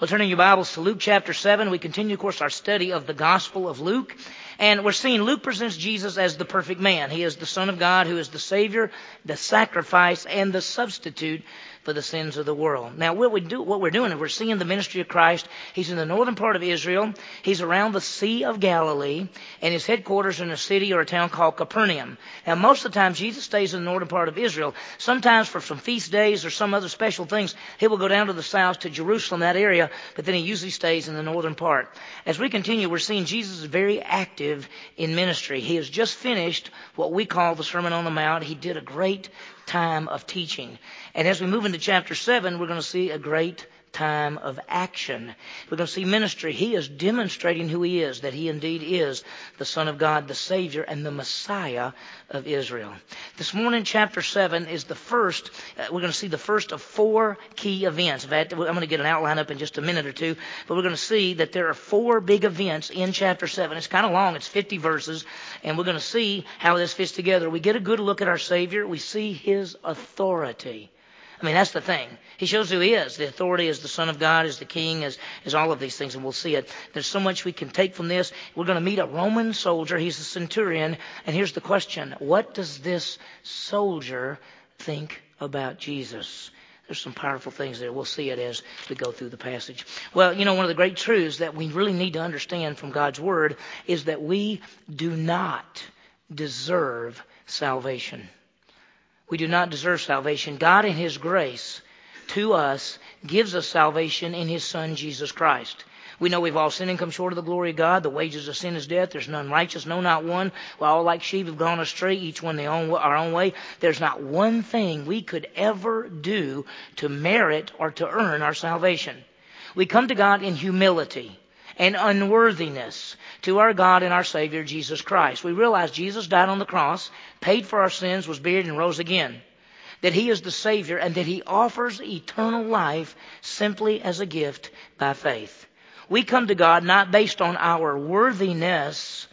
Well, turning your Bibles to Luke chapter 7, we continue, of course, our study of the Gospel of Luke. And we're seeing Luke presents Jesus as the perfect man. He is the Son of God who is the Savior, the sacrifice, and the substitute for the sins of the world. Now, what we do, what we're doing is we're seeing the ministry of Christ. He's in the northern part of Israel. He's around the Sea of Galilee, and his headquarters in a city or a town called Capernaum. Now, most of the time, Jesus stays in the northern part of Israel. Sometimes for some feast days or some other special things, he will go down to the south to Jerusalem, that area, but then he usually stays in the northern part. As we continue, we're seeing Jesus is very active in ministry. He has just finished what we call the Sermon on the Mount. He did a great time of teaching. And as we move into chapter 7, we're going to see a great time of action. We're going to see ministry. He is demonstrating who he is, that he indeed is the Son of God, the Savior, and the Messiah of Israel. This morning, chapter 7 is the first, uh, we're going to see the first of four key events. I'm going to get an outline up in just a minute or two, but we're going to see that there are four big events in chapter 7. It's kind of long, it's 50 verses, and we're going to see how this fits together. We get a good look at our Savior, we see his authority. I mean, that's the thing. He shows who he is. The authority is the Son of God, is the King, is, is all of these things, and we'll see it. There's so much we can take from this. We're going to meet a Roman soldier. He's a centurion. And here's the question. What does this soldier think about Jesus? There's some powerful things there. We'll see it as we go through the passage. Well, you know, one of the great truths that we really need to understand from God's Word is that we do not deserve salvation. We do not deserve salvation. God, in His grace to us, gives us salvation in His Son, Jesus Christ. We know we've all sinned and come short of the glory of God. The wages of sin is death. There's none righteous, no, not one. We all like sheep have gone astray, each one their own, our own way. There's not one thing we could ever do to merit or to earn our salvation. We come to God in humility and unworthiness to our God and our Savior, Jesus Christ. We realize Jesus died on the cross, paid for our sins, was buried, and rose again. That He is the Savior and that He offers eternal life simply as a gift by faith. We come to God not based on our worthiness,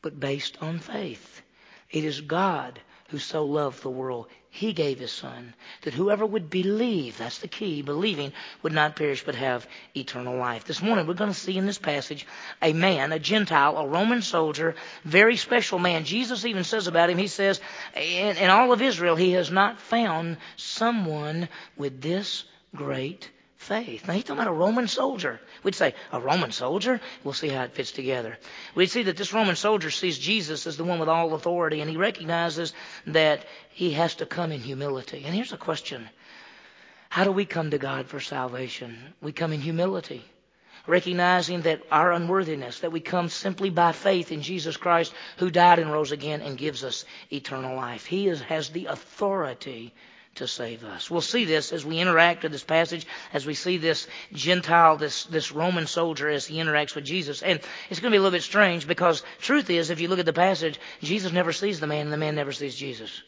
but based on faith. It is God who so loved the world he gave his son, that whoever would believe, that's the key, believing, would not perish but have eternal life. This morning we're going to see in this passage a man, a Gentile, a Roman soldier, very special man. Jesus even says about him, he says, in, in all of Israel, he has not found someone with this great faith. Now he's talking about a Roman soldier. We'd say, a Roman soldier? We'll see how it fits together. We'd see that this Roman soldier sees Jesus as the one with all authority, and he recognizes that he has to come in humility. And here's a question. How do we come to God for salvation? We come in humility recognizing that our unworthiness, that we come simply by faith in Jesus Christ who died and rose again and gives us eternal life. He is, has the authority to save us. We'll see this as we interact with this passage, as we see this Gentile, this, this Roman soldier as he interacts with Jesus. And it's going to be a little bit strange because truth is, if you look at the passage, Jesus never sees the man and the man never sees Jesus.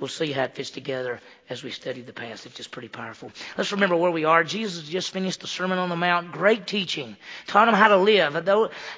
We'll see how it fits together as we study the passage. It's pretty powerful. Let's remember where we are. Jesus just finished the Sermon on the Mount. Great teaching. Taught them how to live.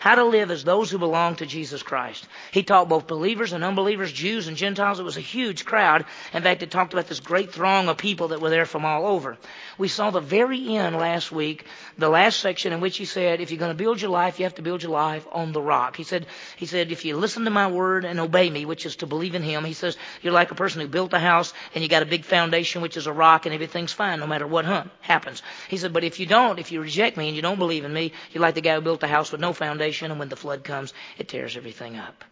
How to live as those who belong to Jesus Christ. He taught both believers and unbelievers, Jews and Gentiles. It was a huge crowd. In fact, it talked about this great throng of people that were there from all over. We saw the very end last week, the last section in which he said, if you're going to build your life, you have to build your life on the rock. He said, he said, if you listen to my word and obey me, which is to believe in him, he says, you're like a person who built a house and you got a big foundation which is a rock and everything's fine no matter what happens. He said, but if you don't, if you reject me and you don't believe in me, you're like the guy who built a house with no foundation and when the flood comes, it tears everything up.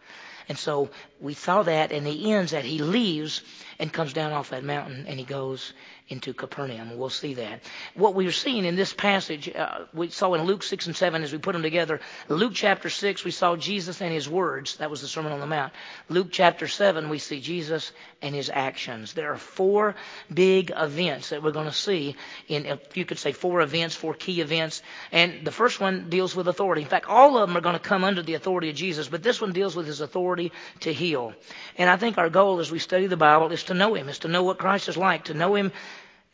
And so we saw that and he ends that he leaves and comes down off that mountain and he goes into Capernaum. We'll see that. What we are seeing in this passage, uh, we saw in Luke 6 and 7 as we put them together. Luke chapter 6, we saw Jesus and his words. That was the Sermon on the Mount. Luke chapter 7, we see Jesus and his actions. There are four big events that we're going to see in, you could say four events, four key events. And the first one deals with authority. In fact, all of them are going to come under the authority of Jesus, but this one deals with his authority to heal. And I think our goal as we study the Bible is to know him, is to know what Christ is like, to know him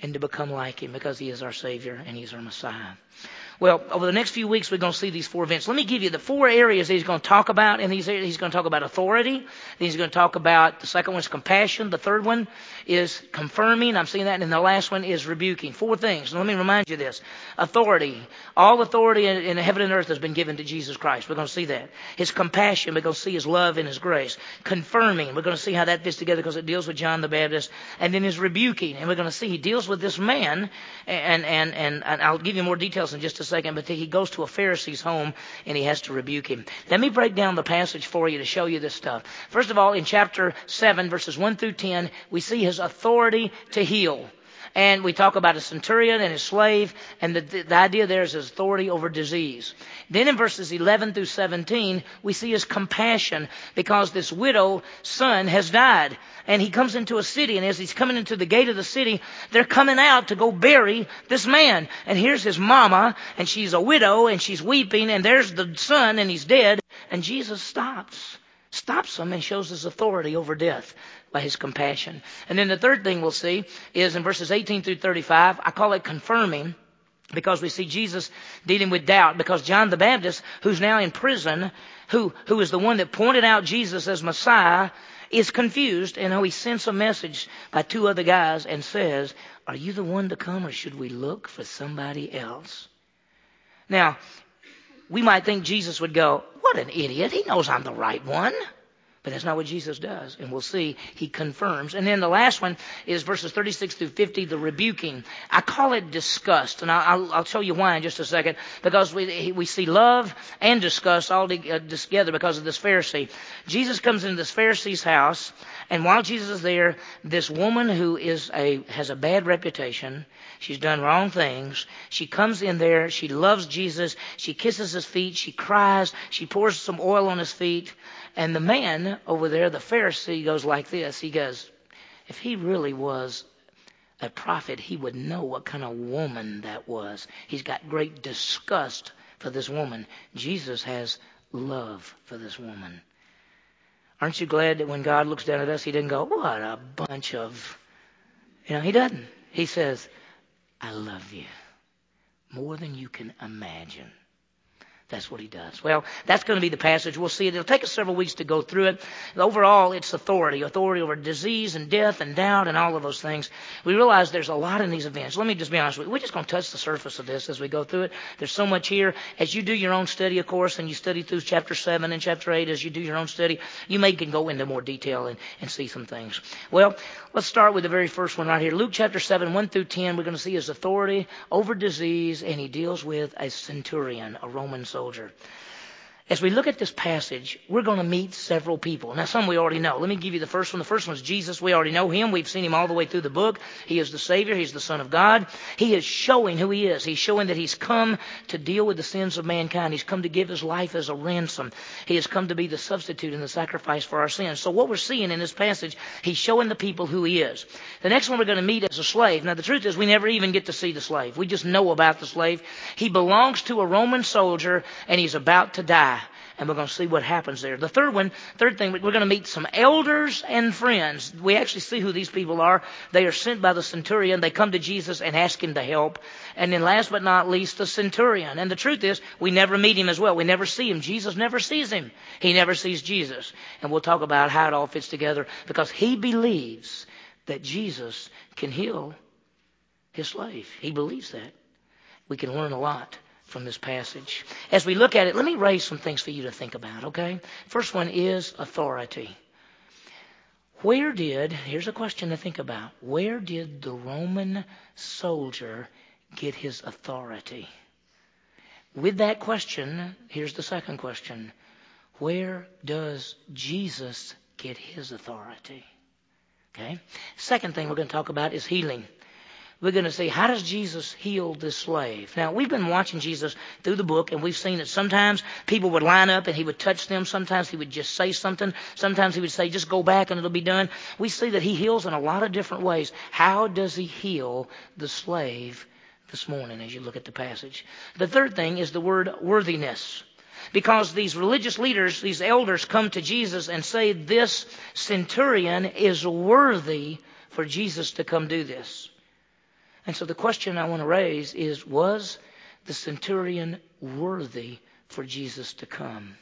and to become like him because he is our Savior and he's our Messiah. Well, over the next few weeks, we're going to see these four events. Let me give you the four areas that he's going to talk about. And he's going to talk about authority. He's going to talk about the second one is compassion. The third one is confirming. I'm seeing that. And the last one is rebuking. Four things. let me remind you this: authority. All authority in, in heaven and earth has been given to Jesus Christ. We're going to see that. His compassion. We're going to see His love and His grace. Confirming. We're going to see how that fits together because it deals with John the Baptist. And then His rebuking. And we're going to see He deals with this man. And and and, and I'll give you more details in just a second, but he goes to a Pharisee's home and he has to rebuke him. Let me break down the passage for you to show you this stuff. First of all, in chapter 7, verses 1 through 10, we see his authority to heal. And we talk about a centurion and his slave, and the, the, idea there is his authority over disease. Then in verses 11 through 17, we see his compassion because this widow son has died. And he comes into a city, and as he's coming into the gate of the city, they're coming out to go bury this man. And here's his mama, and she's a widow, and she's weeping, and there's the son, and he's dead. And Jesus stops stops him and shows his authority over death by his compassion. And then the third thing we'll see is in verses 18 through 35, I call it confirming because we see Jesus dealing with doubt because John the Baptist, who's now in prison, who, who is the one that pointed out Jesus as Messiah, is confused and he sends a message by two other guys and says, are you the one to come or should we look for somebody else? Now, we might think Jesus would go, what an idiot. He knows I'm the right one. But that's not what Jesus does. And we'll see he confirms. And then the last one is verses 36 through 50, the rebuking. I call it disgust. And I'll, I'll tell you why in just a second. Because we, we see love and disgust all uh, together because of this Pharisee. Jesus comes into this Pharisee's house. And while Jesus is there, this woman who is a, has a bad reputation, she's done wrong things, she comes in there, she loves Jesus, she kisses his feet, she cries, she pours some oil on his feet. And the man over there, the Pharisee, goes like this. He goes, if he really was a prophet, he would know what kind of woman that was. He's got great disgust for this woman. Jesus has love for this woman. Aren't you glad that when God looks down at us, He didn't go, What a bunch of. You know, He doesn't. He says, I love you more than you can imagine. That's what he does. Well, that's going to be the passage. We'll see it. It'll take us several weeks to go through it. Overall, it's authority. Authority over disease and death and doubt and all of those things. We realize there's a lot in these events. Let me just be honest with you. We're just going to touch the surface of this as we go through it. There's so much here. As you do your own study, of course, and you study through chapter 7 and chapter 8, as you do your own study, you may can go into more detail and, and see some things. Well, let's start with the very first one right here. Luke chapter 7, 1 through 10, we're going to see his authority over disease, and he deals with a centurion, a Roman soldier soldier. As we look at this passage, we're going to meet several people. Now, some we already know. Let me give you the first one. The first one is Jesus. We already know him. We've seen him all the way through the book. He is the Savior. He's the Son of God. He is showing who he is. He's showing that he's come to deal with the sins of mankind. He's come to give his life as a ransom. He has come to be the substitute and the sacrifice for our sins. So what we're seeing in this passage, he's showing the people who he is. The next one we're going to meet is a slave. Now, the truth is we never even get to see the slave. We just know about the slave. He belongs to a Roman soldier and he's about to die and we're going to see what happens there. The third one, third thing, we're going to meet some elders and friends. We actually see who these people are. They are sent by the centurion. They come to Jesus and ask him to help. And then last but not least, the centurion. And the truth is, we never meet him as well. We never see him. Jesus never sees him. He never sees Jesus. And we'll talk about how it all fits together because he believes that Jesus can heal his slave. He believes that. We can learn a lot from this passage. As we look at it, let me raise some things for you to think about, okay? First one is authority. Where did, here's a question to think about, where did the Roman soldier get his authority? With that question, here's the second question. Where does Jesus get his authority? Okay? Second thing we're going to talk about is healing we're going to see how does Jesus heal this slave. Now, we've been watching Jesus through the book, and we've seen that sometimes people would line up and he would touch them. Sometimes he would just say something. Sometimes he would say, just go back and it'll be done. We see that he heals in a lot of different ways. How does he heal the slave this morning as you look at the passage? The third thing is the word worthiness. Because these religious leaders, these elders come to Jesus and say, this centurion is worthy for Jesus to come do this. And so the question I want to raise is was the centurion worthy for Jesus to come?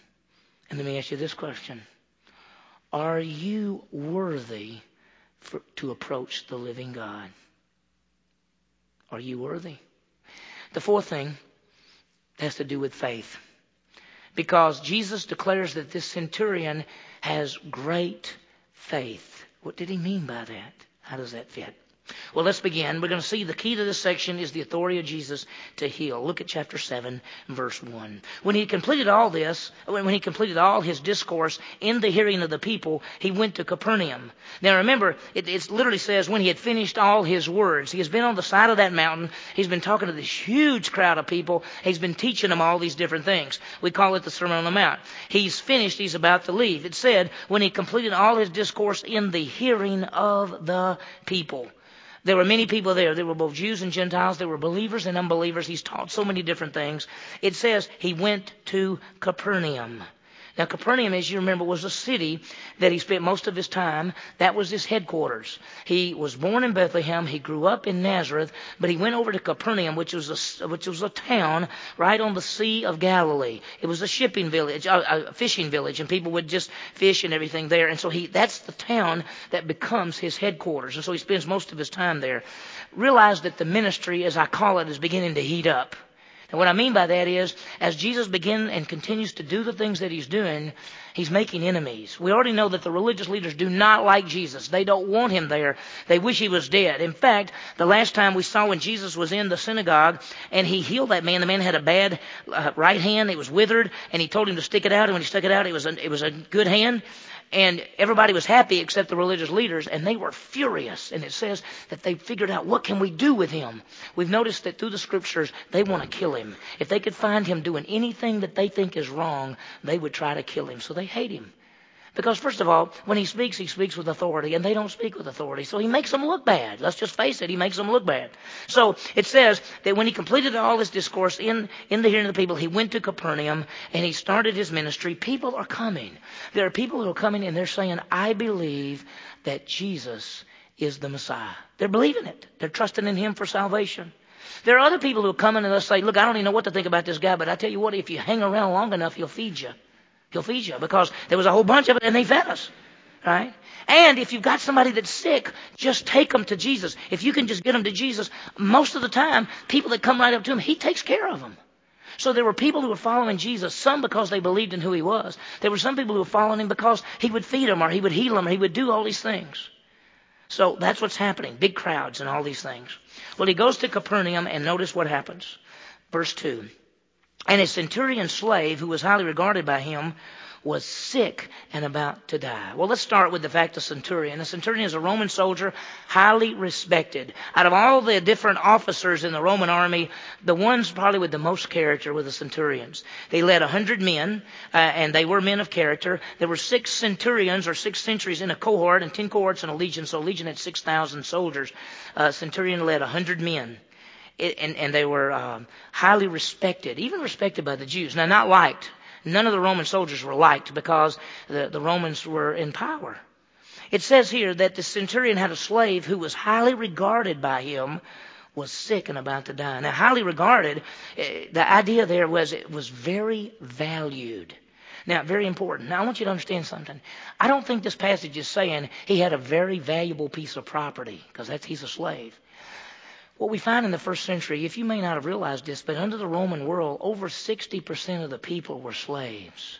And let me ask you this question Are you worthy for, to approach the living God? Are you worthy? The fourth thing has to do with faith. Because Jesus declares that this centurion has great faith. What did he mean by that? How does that fit? Well, let's begin. We're going to see the key to this section is the authority of Jesus to heal. Look at chapter 7, verse 1. When he completed all this, when he completed all his discourse in the hearing of the people, he went to Capernaum. Now remember, it, it literally says when he had finished all his words. He has been on the side of that mountain. He's been talking to this huge crowd of people. He's been teaching them all these different things. We call it the Sermon on the Mount. He's finished. He's about to leave. It said when he completed all his discourse in the hearing of the people. There were many people there. There were both Jews and Gentiles. There were believers and unbelievers. He's taught so many different things. It says he went to Capernaum. Now, Capernaum, as you remember, was a city that he spent most of his time. That was his headquarters. He was born in Bethlehem. He grew up in Nazareth, but he went over to Capernaum, which was a, which was a town right on the Sea of Galilee. It was a shipping village, a, a fishing village, and people would just fish and everything there. And so he, that's the town that becomes his headquarters. And so he spends most of his time there. Realize that the ministry, as I call it, is beginning to heat up. And what I mean by that is, as Jesus begins and continues to do the things that he's doing, he's making enemies. We already know that the religious leaders do not like Jesus. They don't want him there. They wish he was dead. In fact, the last time we saw when Jesus was in the synagogue and he healed that man, the man had a bad uh, right hand. It was withered, and he told him to stick it out. And when he stuck it out, it was a, it was a good hand. And everybody was happy except the religious leaders, and they were furious. And it says that they figured out what can we do with him. We've noticed that through the scriptures, they want to kill him. If they could find him doing anything that they think is wrong, they would try to kill him. So they hate him. Because first of all, when he speaks, he speaks with authority, and they don't speak with authority. So he makes them look bad. Let's just face it, he makes them look bad. So it says that when he completed all his discourse in, in the hearing of the people, he went to Capernaum and he started his ministry. People are coming. There are people who are coming and they're saying, I believe that Jesus is the Messiah. They're believing it. They're trusting in him for salvation. There are other people who come in and they'll say, look, I don't even know what to think about this guy, but I tell you what, if you hang around long enough, he'll feed you. He'll feed you because there was a whole bunch of it and they fed us. Right? And if you've got somebody that's sick, just take them to Jesus. If you can just get them to Jesus, most of the time, people that come right up to him, he takes care of them. So there were people who were following Jesus, some because they believed in who he was. There were some people who were following him because he would feed them or he would heal them or he would do all these things. So that's what's happening. Big crowds and all these things. Well, he goes to Capernaum and notice what happens. Verse 2. And a centurion slave who was highly regarded by him was sick and about to die. Well, let's start with the fact the centurion. The centurion is a Roman soldier, highly respected. Out of all the different officers in the Roman army, the ones probably with the most character were the centurions. They led a hundred men, uh, and they were men of character. There were six centurions or six centuries in a cohort, and ten cohorts in a legion. So a legion had six thousand soldiers. Uh, centurion led a hundred men. It, and, and, they were um, highly respected, even respected by the Jews. Now, not liked. None of the Roman soldiers were liked because the, the Romans were in power. It says here that the centurion had a slave who was highly regarded by him, was sick and about to die. Now, highly regarded, eh, the idea there was it was very valued. Now, very important. Now, I want you to understand something. I don't think this passage is saying he had a very valuable piece of property because he's a slave. What we find in the first century, if you may not have realized this, but under the Roman world, over 60% of the people were slaves.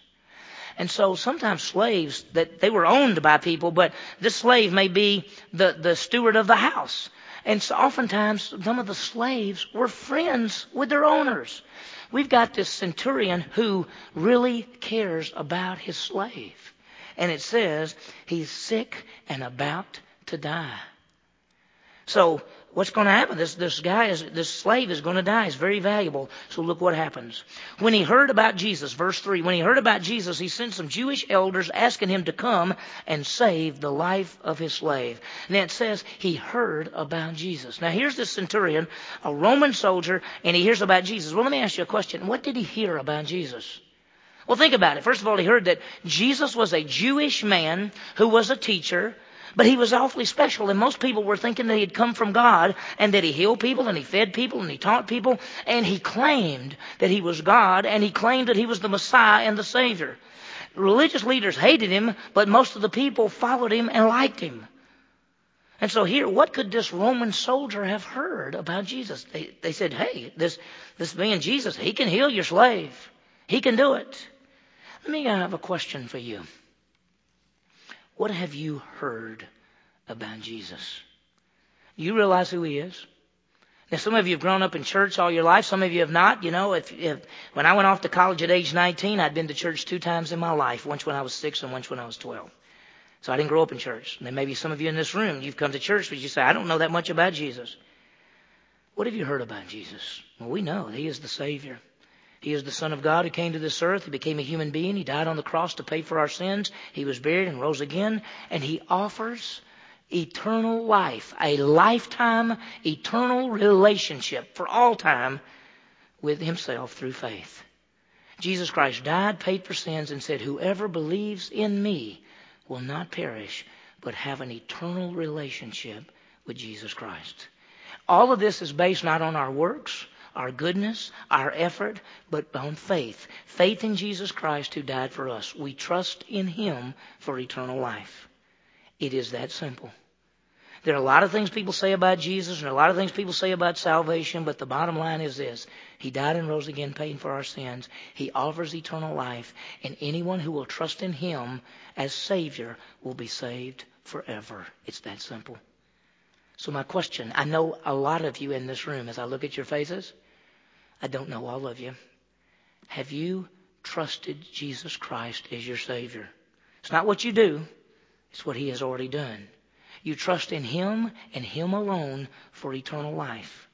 And so sometimes slaves that they were owned by people, but this slave may be the, the steward of the house. And so oftentimes some of the slaves were friends with their owners. We've got this centurion who really cares about his slave. And it says he's sick and about to die. So what's going to happen? This, this guy is, this slave is going to die. He's very valuable. So look what happens. When he heard about Jesus, verse 3, when he heard about Jesus, he sent some Jewish elders asking him to come and save the life of his slave. And it says he heard about Jesus. Now here's this centurion, a Roman soldier, and he hears about Jesus. Well, let me ask you a question. What did he hear about Jesus? Well, think about it. First of all, he heard that Jesus was a Jewish man who was a teacher But he was awfully special, and most people were thinking that he had come from God and that he healed people and he fed people and he taught people, and he claimed that he was God and he claimed that he was the Messiah and the Savior. Religious leaders hated him, but most of the people followed him and liked him. And so here, what could this Roman soldier have heard about Jesus? They, they said, hey, this, this man Jesus, he can heal your slave. He can do it. Let me have a question for you. What have you heard about Jesus? Do you realize who he is? Now, some of you have grown up in church all your life. Some of you have not. You know, if, if when I went off to college at age 19, I'd been to church two times in my life. Once when I was six and once when I was 12. So I didn't grow up in church. And then maybe some of you in this room, you've come to church, but you say, I don't know that much about Jesus. What have you heard about Jesus? Well, we know He is the Savior. He is the Son of God who came to this earth. He became a human being. He died on the cross to pay for our sins. He was buried and rose again. And He offers eternal life, a lifetime, eternal relationship for all time with Himself through faith. Jesus Christ died, paid for sins, and said, Whoever believes in me will not perish, but have an eternal relationship with Jesus Christ. All of this is based not on our works, our goodness, our effort, but on faith. Faith in Jesus Christ who died for us. We trust in Him for eternal life. It is that simple. There are a lot of things people say about Jesus and a lot of things people say about salvation, but the bottom line is this. He died and rose again, paying for our sins. He offers eternal life, and anyone who will trust in Him as Savior will be saved forever. It's that simple. So my question, I know a lot of you in this room as I look at your faces. I don't know all of you. Have you trusted Jesus Christ as your Savior? It's not what you do. It's what He has already done. You trust in Him and Him alone for eternal life.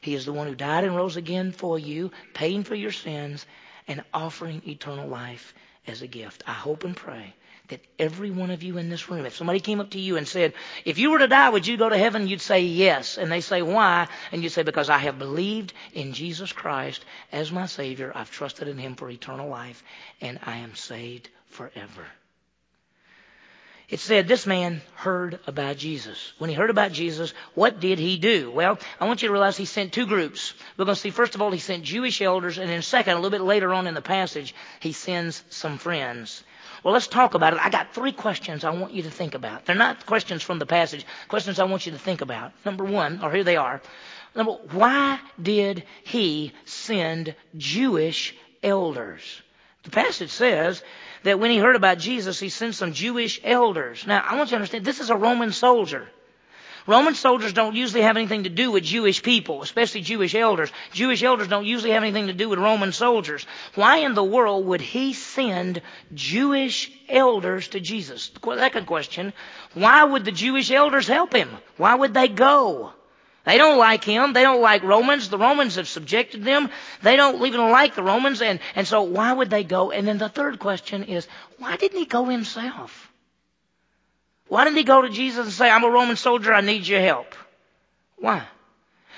He is the one who died and rose again for you, paying for your sins, and offering eternal life as a gift. I hope and pray that every one of you in this room, if somebody came up to you and said, if you were to die, would you go to heaven? You'd say yes. And they say, why? And you'd say, because I have believed in Jesus Christ as my Savior. I've trusted in Him for eternal life, and I am saved forever. It said this man heard about Jesus. When he heard about Jesus, what did he do? Well, I want you to realize he sent two groups. We're going to see, first of all, he sent Jewish elders, and then second, a little bit later on in the passage, he sends some friends. Well, let's talk about it. I got three questions I want you to think about. They're not questions from the passage, questions I want you to think about. Number one, or here they are. Number, why did he send Jewish elders? The passage says that when he heard about Jesus, he sent some Jewish elders. Now, I want you to understand, this is a Roman soldier. Roman soldiers don't usually have anything to do with Jewish people, especially Jewish elders. Jewish elders don't usually have anything to do with Roman soldiers. Why in the world would he send Jewish elders to Jesus? Second question, why would the Jewish elders help him? Why would they go? They don't like him. They don't like Romans. The Romans have subjected them. They don't even like the Romans. And, and so why would they go? And then the third question is, why didn't he go himself? Why didn't he go to Jesus and say, I'm a Roman soldier. I need your help? Why?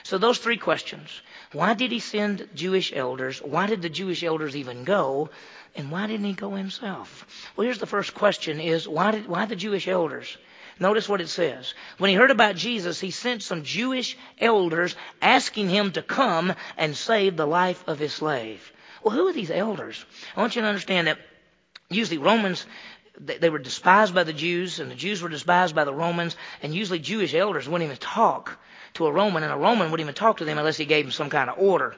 So those three questions. Why did he send Jewish elders? Why did the Jewish elders even go? And why didn't he go himself? Well, here's the first question is, why did, why the Jewish elders? Notice what it says. When he heard about Jesus, he sent some Jewish elders asking him to come and save the life of his slave. Well, who are these elders? I want you to understand that usually Romans, they were despised by the Jews, and the Jews were despised by the Romans, and usually Jewish elders wouldn't even talk to a Roman, and a Roman wouldn't even talk to them unless he gave them some kind of order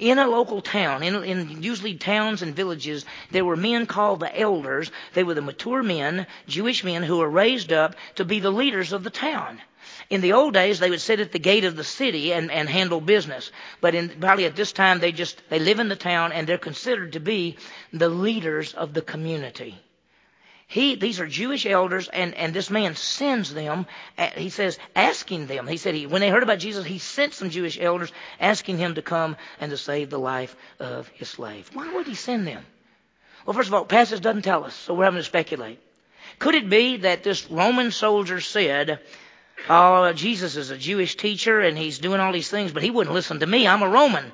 in a local town, in, in usually towns and villages, there were men called the elders. They were the mature men, Jewish men, who were raised up to be the leaders of the town. In the old days, they would sit at the gate of the city and, and handle business. But in, probably at this time, they just, they live in the town and they're considered to be the leaders of the community. He, these are Jewish elders, and, and this man sends them. He says, asking them. He said, he, when they heard about Jesus, he sent some Jewish elders asking him to come and to save the life of his slave. Why would he send them? Well, first of all, passage doesn't tell us, so we're having to speculate. Could it be that this Roman soldier said, Oh, Jesus is a Jewish teacher and he's doing all these things, but he wouldn't listen to me. I'm a Roman.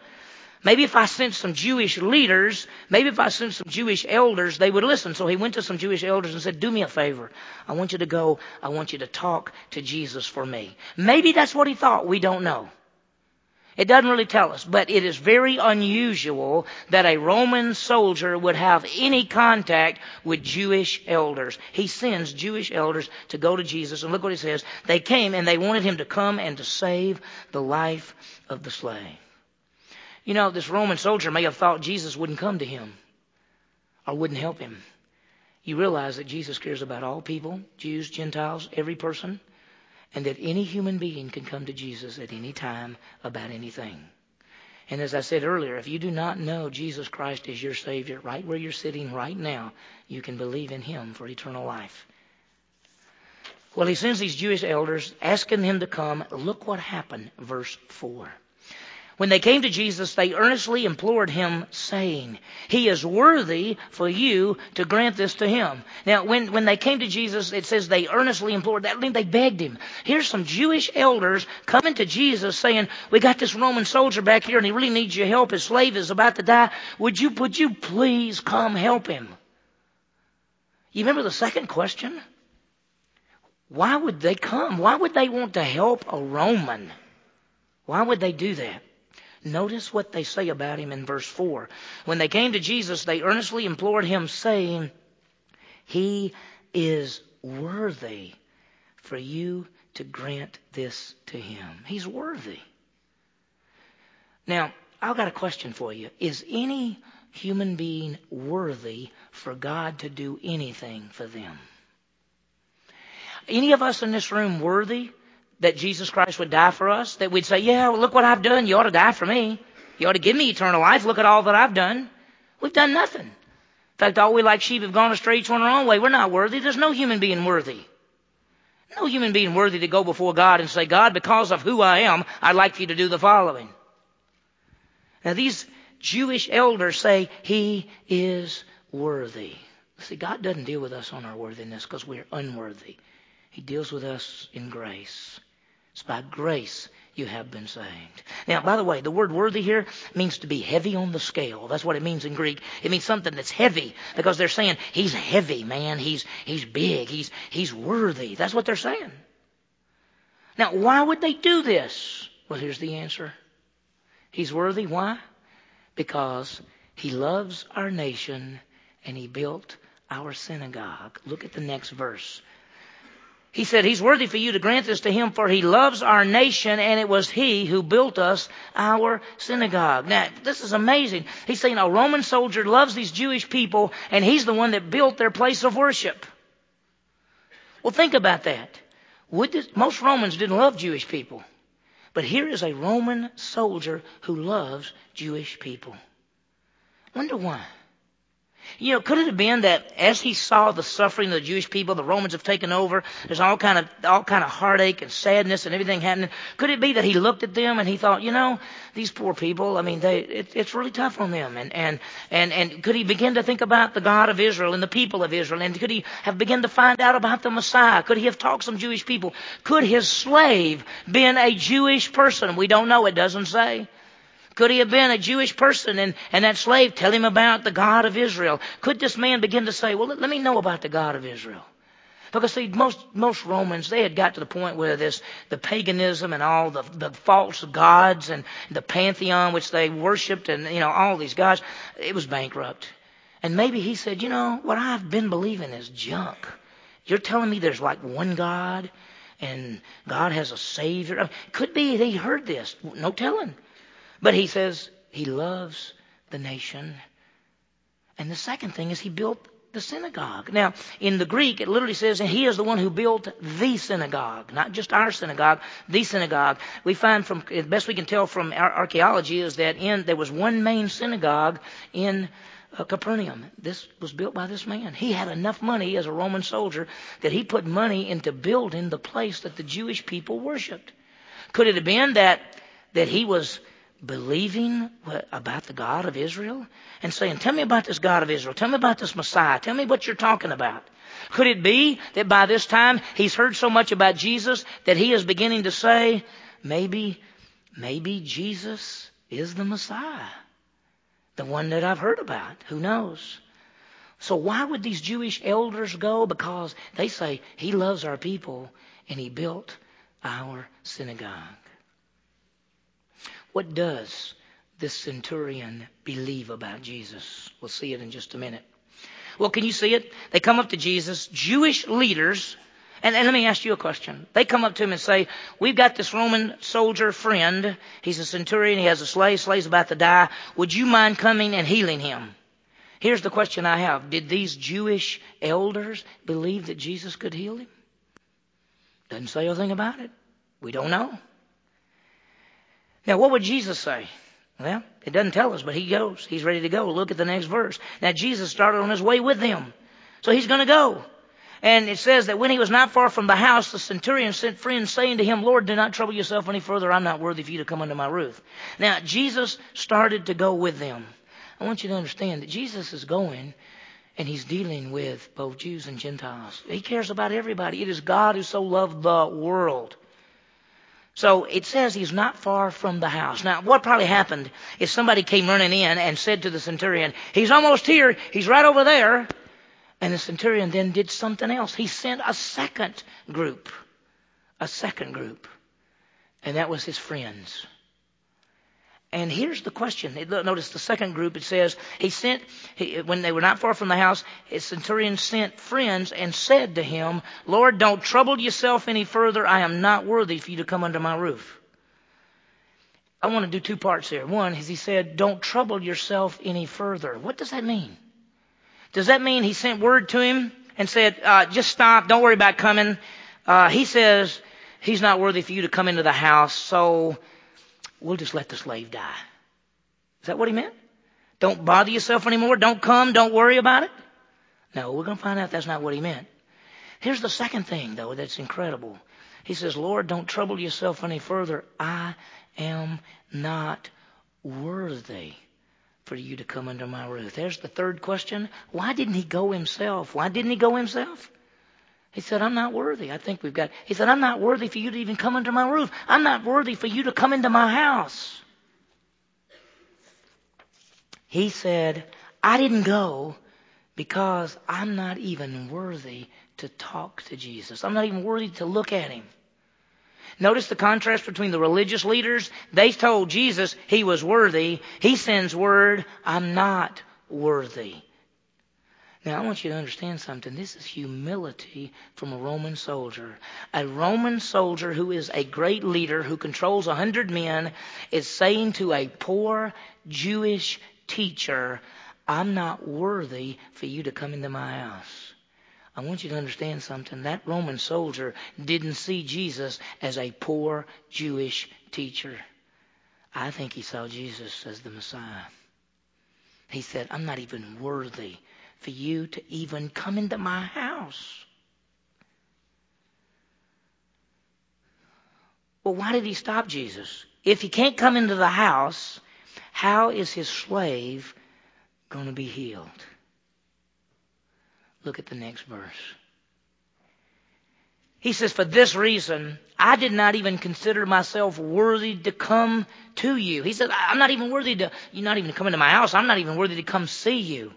Maybe if I sent some Jewish leaders, maybe if I sent some Jewish elders, they would listen. So he went to some Jewish elders and said, Do me a favor. I want you to go. I want you to talk to Jesus for me. Maybe that's what he thought. We don't know. It doesn't really tell us, but it is very unusual that a Roman soldier would have any contact with Jewish elders. He sends Jewish elders to go to Jesus, and look what he says. They came and they wanted him to come and to save the life of the slave. You know, this Roman soldier may have thought Jesus wouldn't come to him or wouldn't help him. You realize that Jesus cares about all people, Jews, Gentiles, every person and that any human being can come to Jesus at any time about anything. And as I said earlier, if you do not know Jesus Christ as your Savior, right where you're sitting right now, you can believe in Him for eternal life. Well, He sends these Jewish elders asking Him to come. Look what happened, verse 4. When they came to Jesus, they earnestly implored him, saying, He is worthy for you to grant this to him. Now, when, when they came to Jesus, it says they earnestly implored. That means they begged him. Here's some Jewish elders coming to Jesus saying, We got this Roman soldier back here and he really needs your help. His slave is about to die. Would you, would you please come help him? You remember the second question? Why would they come? Why would they want to help a Roman? Why would they do that? Notice what they say about him in verse 4. When they came to Jesus, they earnestly implored him, saying, He is worthy for you to grant this to him. He's worthy. Now, I've got a question for you. Is any human being worthy for God to do anything for them? Any of us in this room worthy that Jesus Christ would die for us, that we'd say, yeah, well, look what I've done. You ought to die for me. You ought to give me eternal life. Look at all that I've done. We've done nothing. In fact, all we like sheep have gone astray each our own way. We're not worthy. There's no human being worthy. No human being worthy to go before God and say, God, because of who I am, I'd like for you to do the following. Now these Jewish elders say, He is worthy. See, God doesn't deal with us on our worthiness because we're unworthy. He deals with us in grace. It's by grace you have been saved. Now, by the way, the word worthy here means to be heavy on the scale. That's what it means in Greek. It means something that's heavy because they're saying he's heavy, man. He's, he's big. He's, he's worthy. That's what they're saying. Now, why would they do this? Well, here's the answer. He's worthy. Why? Because he loves our nation and he built our synagogue. Look at the next verse. He said, He's worthy for you to grant this to Him, for He loves our nation, and it was He who built us our synagogue. Now, this is amazing. He's saying a Roman soldier loves these Jewish people, and He's the one that built their place of worship. Well, think about that. This, most Romans didn't love Jewish people. But here is a Roman soldier who loves Jewish people. Wonder why. You know, could it have been that as he saw the suffering of the Jewish people, the Romans have taken over, there's all kind of all kind of heartache and sadness and everything happening. Could it be that he looked at them and he thought, you know, these poor people, I mean, they it, it's really tough on them. And and and and could he begin to think about the God of Israel and the people of Israel? And could he have begun to find out about the Messiah? Could he have talked some Jewish people? Could his slave been a Jewish person? We don't know. It doesn't say. Could he have been a Jewish person and, and that slave tell him about the God of Israel? Could this man begin to say, well, let, let me know about the God of Israel? Because see, most most Romans they had got to the point where this the paganism and all the the false gods and the pantheon which they worshipped and you know all these gods, it was bankrupt. And maybe he said, you know what I've been believing is junk. You're telling me there's like one God and God has a Savior. Could be he heard this. No telling. But he says he loves the nation. And the second thing is he built the synagogue. Now, in the Greek, it literally says, and he is the one who built the synagogue, not just our synagogue, the synagogue. We find from, the best we can tell from our archaeology is that in, there was one main synagogue in uh, Capernaum. This was built by this man. He had enough money as a Roman soldier that he put money into building the place that the Jewish people worshiped. Could it have been that, that he was believing about the God of Israel and saying, Tell me about this God of Israel. Tell me about this Messiah. Tell me what you're talking about. Could it be that by this time he's heard so much about Jesus that he is beginning to say, maybe, maybe Jesus is the Messiah? The one that I've heard about. Who knows? So why would these Jewish elders go? Because they say he loves our people and he built our synagogue. What does this centurion believe about Jesus? We'll see it in just a minute. Well, can you see it? They come up to Jesus, Jewish leaders, and, and, let me ask you a question. They come up to him and say, We've got this Roman soldier friend. He's a centurion. He has a slave. Slave's about to die. Would you mind coming and healing him? Here's the question I have Did these Jewish elders believe that Jesus could heal him? Doesn't say a thing about it. We don't know. Now, what would Jesus say? Well, it doesn't tell us, but he goes. He's ready to go. Look at the next verse. Now, Jesus started on his way with them. So he's going to go. And it says that when he was not far from the house, the centurion sent friends saying to him, Lord, do not trouble yourself any further. I'm not worthy for you to come under my roof. Now, Jesus started to go with them. I want you to understand that Jesus is going and he's dealing with both Jews and Gentiles. He cares about everybody. It is God who so loved the world. So it says he's not far from the house. Now, what probably happened is somebody came running in and said to the centurion, He's almost here. He's right over there. And the centurion then did something else. He sent a second group. A second group. And that was his friends. And here's the question. Notice the second group, it says, he sent, he, when they were not far from the house, his centurion sent friends and said to him, Lord, don't trouble yourself any further. I am not worthy for you to come under my roof. I want to do two parts here. One is he said, don't trouble yourself any further. What does that mean? Does that mean he sent word to him and said, uh, just stop, don't worry about coming? Uh, he says he's not worthy for you to come into the house, so we'll just let the slave die. Is that what he meant? Don't bother yourself anymore. Don't come. Don't worry about it. No, we're going to find out that's not what he meant. Here's the second thing, though, that's incredible. He says, Lord, don't trouble yourself any further. I am not worthy for you to come under my roof. There's the third question. Why didn't he go himself? Why didn't he go himself? He said, I'm not worthy. I think we've got, he said, I'm not worthy for you to even come under my roof. I'm not worthy for you to come into my house. He said, I didn't go because I'm not even worthy to talk to Jesus. I'm not even worthy to look at him. Notice the contrast between the religious leaders. They told Jesus he was worthy. He sends word, I'm not worthy. Now, I want you to understand something. This is humility from a Roman soldier. A Roman soldier who is a great leader, who controls a hundred men, is saying to a poor Jewish teacher, I'm not worthy for you to come into my house. I want you to understand something. That Roman soldier didn't see Jesus as a poor Jewish teacher. I think he saw Jesus as the Messiah. He said, I'm not even worthy for you to even come into my house. Well, why did he stop Jesus? If he can't come into the house, how is his slave going to be healed? Look at the next verse. He says, For this reason, I did not even consider myself worthy to come to you. He said, I'm not even worthy to, you're not even to come into my house. I'm not even worthy to come see you.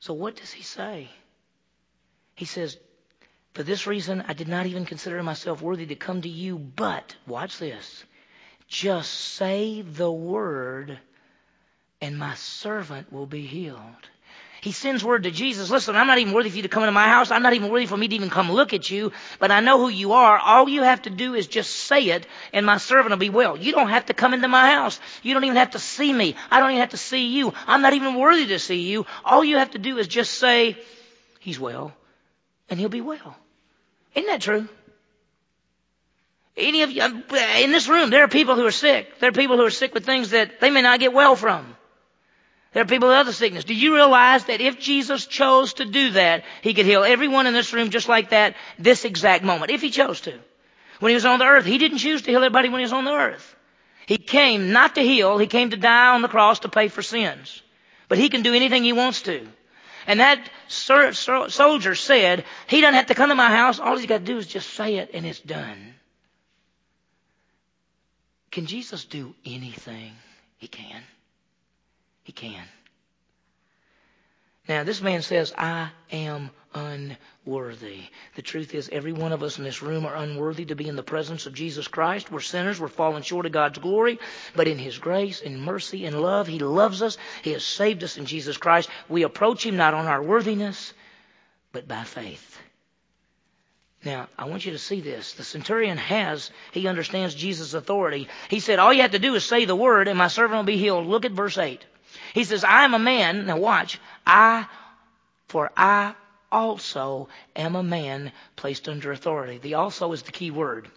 So what does he say? He says, For this reason, I did not even consider myself worthy to come to you, but, watch this, just say the word, and my servant will be healed. He sends word to Jesus, listen, I'm not even worthy for you to come into my house. I'm not even worthy for me to even come look at you, but I know who you are. All you have to do is just say it and my servant will be well. You don't have to come into my house. You don't even have to see me. I don't even have to see you. I'm not even worthy to see you. All you have to do is just say, he's well and he'll be well. Isn't that true? Any of you, in this room, there are people who are sick. There are people who are sick with things that they may not get well from. There are people with other sickness. Do you realize that if Jesus chose to do that, He could heal everyone in this room just like that this exact moment, if He chose to. When He was on the earth, He didn't choose to heal everybody when He was on the earth. He came not to heal, He came to die on the cross to pay for sins. But He can do anything He wants to. And that soldier said, He doesn't have to come to my house. All He's got to do is just say it and it's done. Can Jesus do anything? He can. He can. Now, this man says, I am unworthy. The truth is, every one of us in this room are unworthy to be in the presence of Jesus Christ. We're sinners. We're falling short of God's glory. But in His grace, in mercy, in love, He loves us. He has saved us in Jesus Christ. We approach Him not on our worthiness, but by faith. Now, I want you to see this. The centurion has, he understands Jesus' authority. He said, All you have to do is say the word, and my servant will be healed. Look at verse 8. He says, I am a man. Now watch. I, for I also am a man placed under authority. The also is the key word.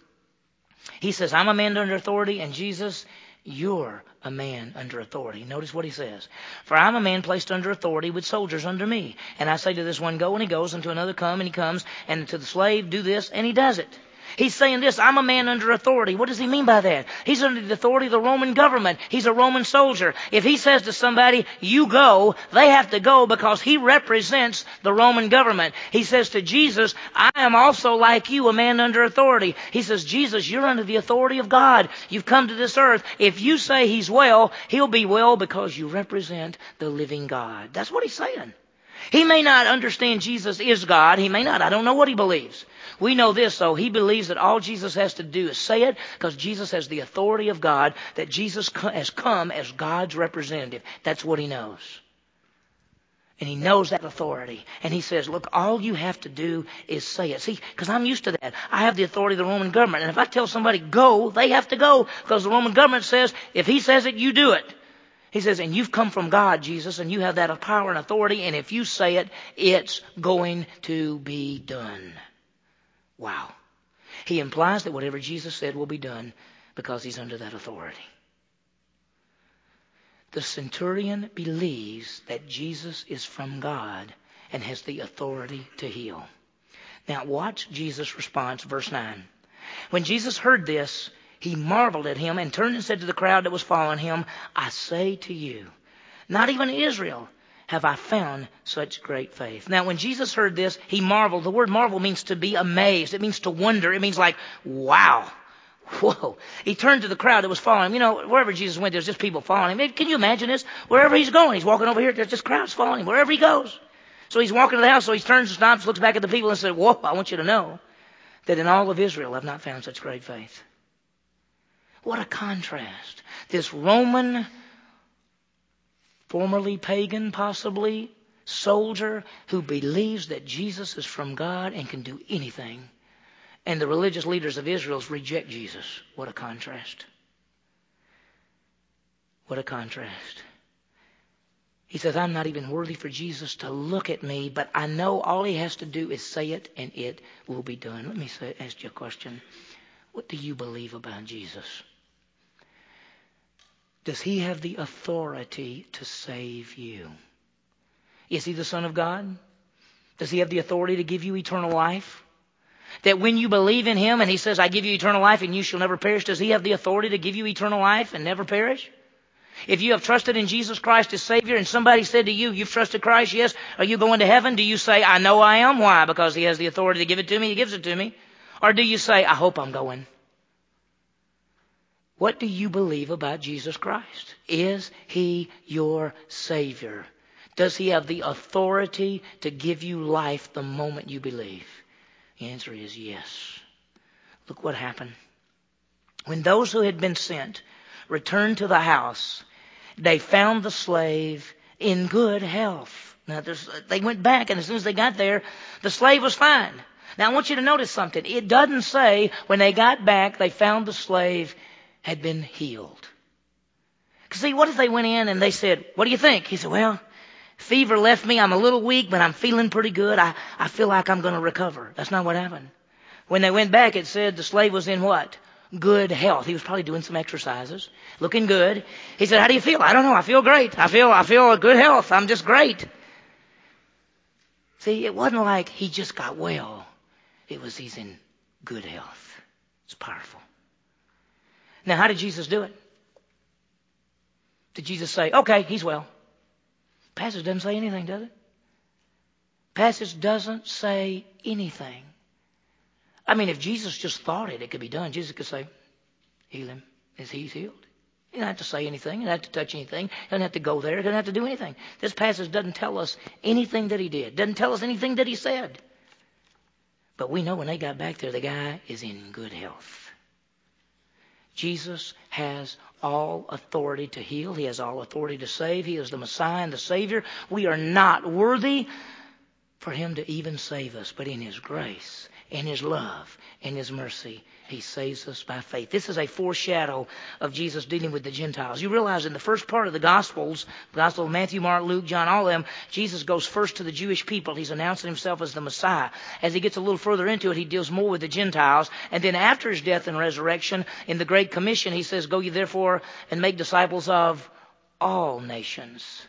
He says, I'm a man under authority, and Jesus, you're a man under authority. Notice what he says. For I'm a man placed under authority with soldiers under me. And I say to this one, go, and he goes, and to another, come, and he comes, and to the slave, do this, and he does it. He's saying this, I'm a man under authority. What does he mean by that? He's under the authority of the Roman government. He's a Roman soldier. If he says to somebody, you go, they have to go because he represents the Roman government. He says to Jesus, I am also like you, a man under authority. He says, Jesus, you're under the authority of God. You've come to this earth. If you say he's well, he'll be well because you represent the living God. That's what he's saying. He may not understand Jesus is God. He may not. I don't know what he believes. We know this, though. He believes that all Jesus has to do is say it because Jesus has the authority of God, that Jesus has come as God's representative. That's what he knows. And he knows that authority. And he says, look, all you have to do is say it. See, because I'm used to that. I have the authority of the Roman government. And if I tell somebody go, they have to go because the Roman government says, if he says it, you do it. He says, and you've come from God, Jesus, and you have that power and authority, and if you say it, it's going to be done. Wow. He implies that whatever Jesus said will be done because he's under that authority. The centurion believes that Jesus is from God and has the authority to heal. Now watch Jesus' response, verse 9. When Jesus heard this, he marveled at him and turned and said to the crowd that was following him, I say to you, not even Israel have I found such great faith. Now, when Jesus heard this, he marveled. The word marvel means to be amazed. It means to wonder. It means like, wow. Whoa. He turned to the crowd that was following him. You know, wherever Jesus went, there's just people following him. Can you imagine this? Wherever he's going, he's walking over here, there's just crowds following him. Wherever he goes. So he's walking to the house, so he turns and stops, looks back at the people and says, Whoa, I want you to know that in all of Israel I've not found such great faith. What a contrast. This Roman formerly pagan possibly, soldier who believes that Jesus is from God and can do anything. And the religious leaders of Israel reject Jesus. What a contrast. What a contrast. He says, I'm not even worthy for Jesus to look at me, but I know all he has to do is say it and it will be done. Let me say, ask you a question. What do you believe about Jesus? Does he have the authority to save you? Is he the Son of God? Does he have the authority to give you eternal life? That when you believe in him and he says, I give you eternal life and you shall never perish, does he have the authority to give you eternal life and never perish? If you have trusted in Jesus Christ as Savior and somebody said to you, you've trusted Christ, yes, are you going to heaven? Do you say, I know I am? Why? Because he has the authority to give it to me, he gives it to me. Or do you say, I hope I'm going? What do you believe about Jesus Christ? Is he your Savior? Does he have the authority to give you life the moment you believe? The answer is yes. Look what happened. When those who had been sent returned to the house, they found the slave in good health. Now, they went back, and as soon as they got there, the slave was fine. Now, I want you to notice something. It doesn't say when they got back, they found the slave had been healed. Because See, what if they went in and they said, what do you think? He said, well, fever left me. I'm a little weak, but I'm feeling pretty good. I, I feel like I'm going to recover. That's not what happened. When they went back, it said the slave was in what? Good health. He was probably doing some exercises, looking good. He said, how do you feel? I don't know. I feel great. I feel, I feel good health. I'm just great. See, it wasn't like he just got well. It was he's in good health. It's powerful. Now, how did Jesus do it? Did Jesus say, okay, he's well? Passage doesn't say anything, does it? Passage doesn't say anything. I mean, if Jesus just thought it, it could be done. Jesus could say, heal him as he's healed. He doesn't have to say anything. He doesn't have to touch anything. He doesn't have to go there. He doesn't have to do anything. This passage doesn't tell us anything that he did. Doesn't tell us anything that he said. But we know when they got back there, the guy is in good health. Jesus has all authority to heal. He has all authority to save. He is the Messiah and the Savior. We are not worthy for him to even save us, but in his grace, in his love, and his mercy, he saves us by faith. This is a foreshadow of Jesus dealing with the Gentiles. You realize in the first part of the Gospels, the Gospel of Matthew, Mark, Luke, John, all of them, Jesus goes first to the Jewish people. He's announcing himself as the Messiah. As he gets a little further into it, he deals more with the Gentiles. And then after his death and resurrection, in the Great Commission, he says, Go ye therefore and make disciples of all nations.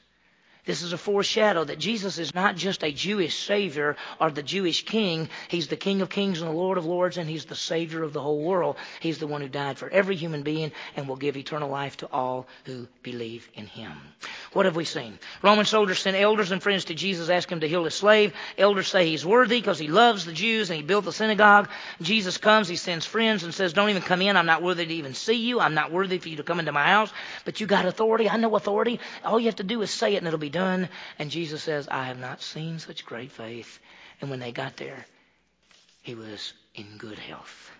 This is a foreshadow that Jesus is not just a Jewish Savior or the Jewish King. He's the King of Kings and the Lord of Lords, and He's the Savior of the whole world. He's the one who died for every human being and will give eternal life to all who believe in Him. What have we seen? Roman soldiers sent elders and friends to Jesus, ask him to heal his slave. Elders say he's worthy because he loves the Jews and he built the synagogue. Jesus comes, he sends friends and says, Don't even come in. I'm not worthy to even see you. I'm not worthy for you to come into my house. But you got authority. I know authority. All you have to do is say it and it'll be done. And Jesus says, I have not seen such great faith. And when they got there, he was in good health.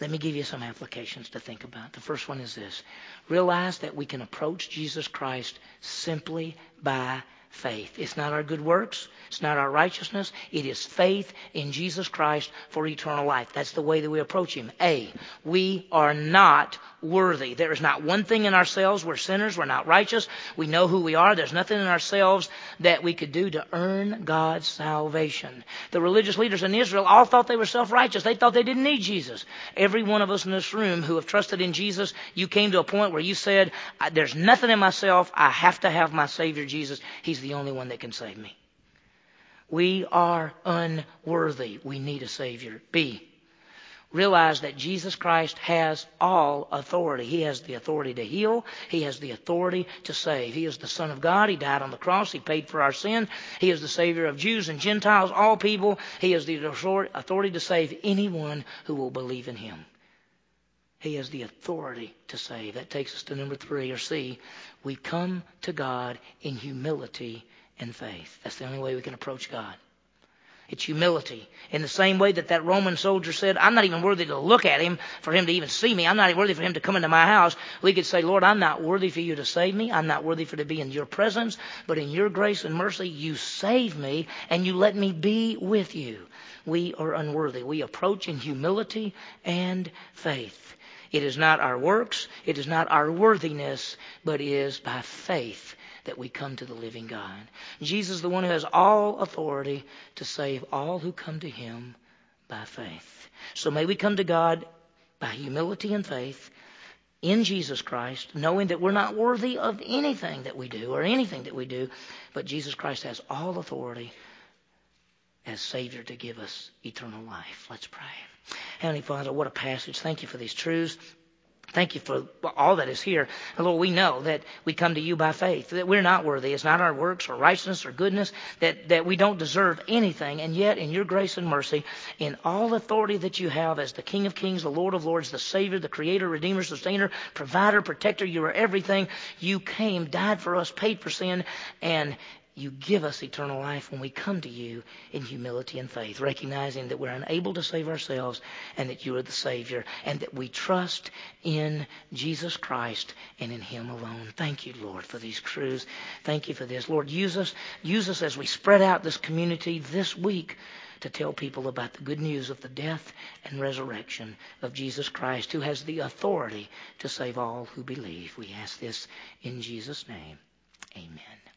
Let me give you some applications to think about. The first one is this realize that we can approach Jesus Christ simply by faith. It's not our good works. It's not our righteousness. It is faith in Jesus Christ for eternal life. That's the way that we approach Him. A, we are not worthy. There is not one thing in ourselves. We're sinners. We're not righteous. We know who we are. There's nothing in ourselves that we could do to earn God's salvation. The religious leaders in Israel all thought they were self-righteous. They thought they didn't need Jesus. Every one of us in this room who have trusted in Jesus, you came to a point where you said, there's nothing in myself. I have to have my Savior Jesus. He's the only one that can save me. We are unworthy. We need a Savior. B realize that Jesus Christ has all authority. He has the authority to heal. He has the authority to save. He is the Son of God. He died on the cross. He paid for our sin. He is the Savior of Jews and Gentiles, all people. He has the authority to save anyone who will believe in Him. He has the authority to save. That takes us to number three, or C. We come to God in humility and faith. That's the only way we can approach God. It's humility. In the same way that that Roman soldier said, I'm not even worthy to look at him for him to even see me. I'm not even worthy for him to come into my house. We could say, Lord, I'm not worthy for you to save me. I'm not worthy for to be in your presence. But in your grace and mercy, you save me and you let me be with you. We are unworthy. We approach in humility and faith. It is not our works. It is not our worthiness, but is by faith that we come to the living God. Jesus is the one who has all authority to save all who come to him by faith. So may we come to God by humility and faith in Jesus Christ, knowing that we're not worthy of anything that we do or anything that we do, but Jesus Christ has all authority as Savior to give us eternal life. Let's pray. Heavenly Father, what a passage. Thank you for these truths. Thank you for all that is here. Lord, we know that we come to you by faith, that we're not worthy. It's not our works or righteousness or goodness, that, that we don't deserve anything. And yet, in your grace and mercy, in all authority that you have as the King of Kings, the Lord of Lords, the Savior, the Creator, Redeemer, Sustainer, Provider, Protector, you are everything. You came, died for us, paid for sin, and you give us eternal life when we come to you in humility and faith, recognizing that we're unable to save ourselves and that you are the Savior and that we trust in Jesus Christ and in Him alone. Thank you, Lord, for these truths. Thank you for this. Lord, use us, use us as we spread out this community this week to tell people about the good news of the death and resurrection of Jesus Christ, who has the authority to save all who believe. We ask this in Jesus' name. Amen.